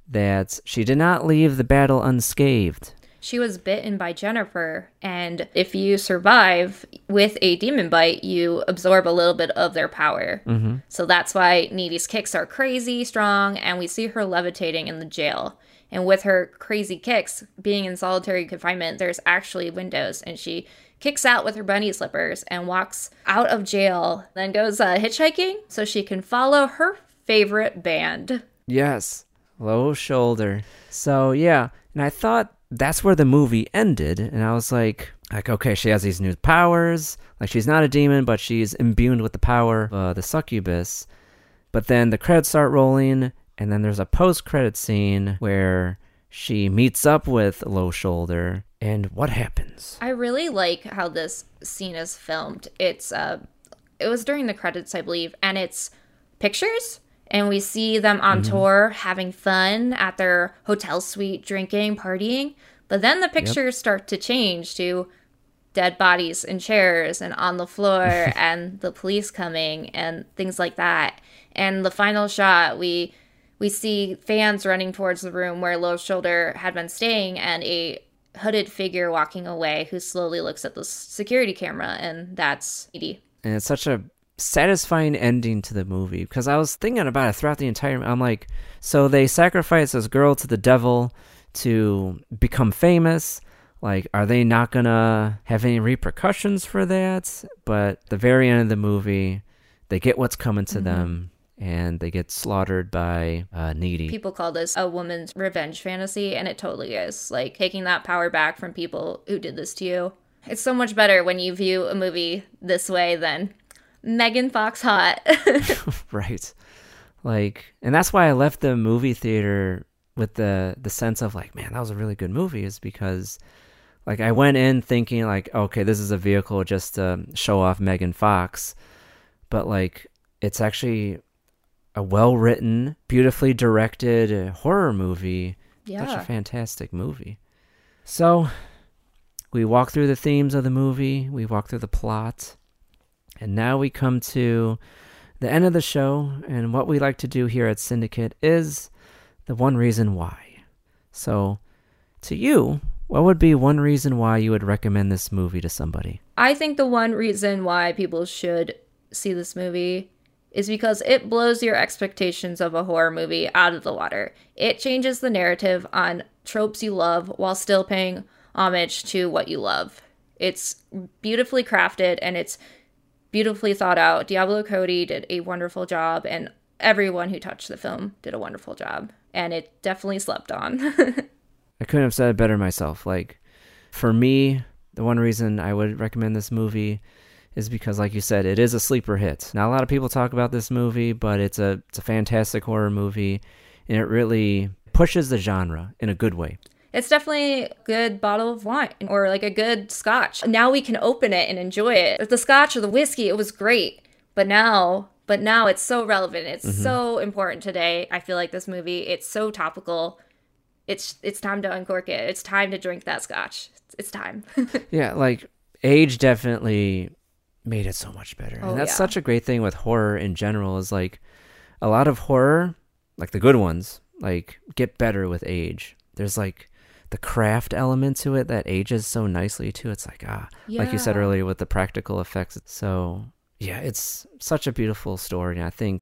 that she did not leave the battle unscathed. She was bitten by Jennifer, and if you survive with a demon bite, you absorb a little bit of their power. Mm-hmm. So that's why Needy's kicks are crazy strong, and we see her levitating in the jail. And with her crazy kicks, being in solitary confinement, there's actually windows, and she kicks out with her bunny slippers and walks out of jail, then goes uh, hitchhiking so she can follow her favorite band. Yes, low shoulder. So yeah, and I thought that's where the movie ended, and I was like, like okay, she has these new powers. Like she's not a demon, but she's imbued with the power of uh, the succubus. But then the credits start rolling, and then there's a post-credit scene where She meets up with Low Shoulder, and what happens? I really like how this scene is filmed. It's uh it was during the credits, I believe, and it's pictures and we see them on Mm-hmm. tour having fun at their hotel suite, drinking, partying. But then the pictures start to change to dead bodies in chairs and on the floor and the police coming and things like that. And the final shot, we we see fans running towards the room where Low Shoulder had been staying and a hooded figure walking away who slowly looks at the security camera and that's Edie. and it's such a satisfying ending to the movie because I was thinking about it throughout the entire. I'm like, so they sacrifice this girl to the devil to become famous. Like, are they not gonna have any repercussions for that? But the very end of the movie, they get what's coming to them, and they get slaughtered by uh, needy. People call this a woman's revenge fantasy, and it totally is. Like taking that power back from people who did this to you. It's so much better when you view a movie this way than Megan Fox hot. right. Like and that's why i left the movie theater with the the sense of like man that was a really good movie is because like i went in thinking like okay this is a vehicle just to show off megan fox. But like it's actually a well written beautifully directed horror movie. Yeah, such a fantastic movie. So we walk through the themes of the movie. We walk through the plot and now we come to the end of the show, and what we like to do here at Cinedicate is the one reason why. So, to you, what would be one reason why you would recommend this movie to somebody? I think the one reason why people should see this movie is because it blows your expectations of a horror movie out of the water. It changes the narrative on tropes you love while still paying homage to what you love. It's beautifully crafted and it's beautifully thought out. Diablo Cody did a wonderful job, and everyone who touched the film did a wonderful job. And it definitely slept on. I couldn't have said it better myself. Like, for me, the one reason I would recommend this movie is because, like you said, it is a sleeper hit. Not a lot of people talk about this movie, but it's a it's a fantastic horror movie, and it really pushes the genre in a good way. It's definitely a good bottle of wine or like a good scotch. Now we can open it and enjoy it. The scotch or the whiskey, it was great. But now, but now it's so relevant. It's mm-hmm. so important today. I feel like this movie, it's so topical. It's it's time to uncork it. It's time to drink that scotch. It's, it's time. Yeah, like age definitely made it so much better. Oh, and that's yeah. such a great thing with horror in general is like a lot of horror, like the good ones, like get better with age. There's like the craft element to it that ages so nicely too. It's like ah, like you said earlier with the practical effects. So, yeah, it's such a beautiful story and I think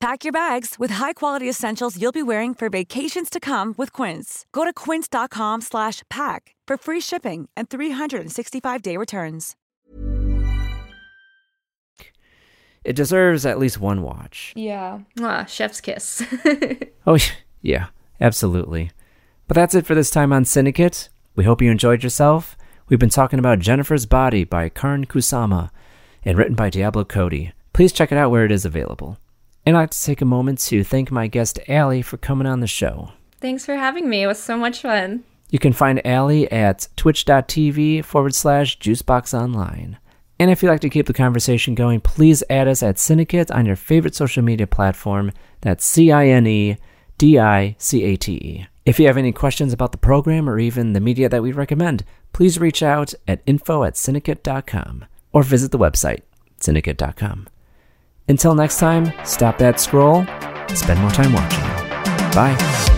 Pack your bags with high-quality essentials you'll be wearing for vacations to come with Quince. Go to quince.com slash pack for free shipping and 365-day returns. it deserves at least one watch. yeah. Ah, chef's kiss. Oh, yeah, absolutely. But that's it for this time on Cinedicate. We hope you enjoyed yourself. We've been talking about Jennifer's Body by Karyn Kusama. and written by Diablo Cody. Please check it out where it is available. And I'd like to take a moment to thank my guest Allie for coming on the show. Thanks for having me. It was so much fun. You can find Allie at twitch.tv forward slash juiceboxonline. And if you'd like to keep the conversation going, please add us at Cinedicate on your favorite social media platform. That's C I N E D I C A T E. If you have any questions about the program or even the media that we recommend, please reach out at info at cinedicate.com or visit the website, cinedicate.com. Until next time, stop that scroll, spend more time watching. Bye.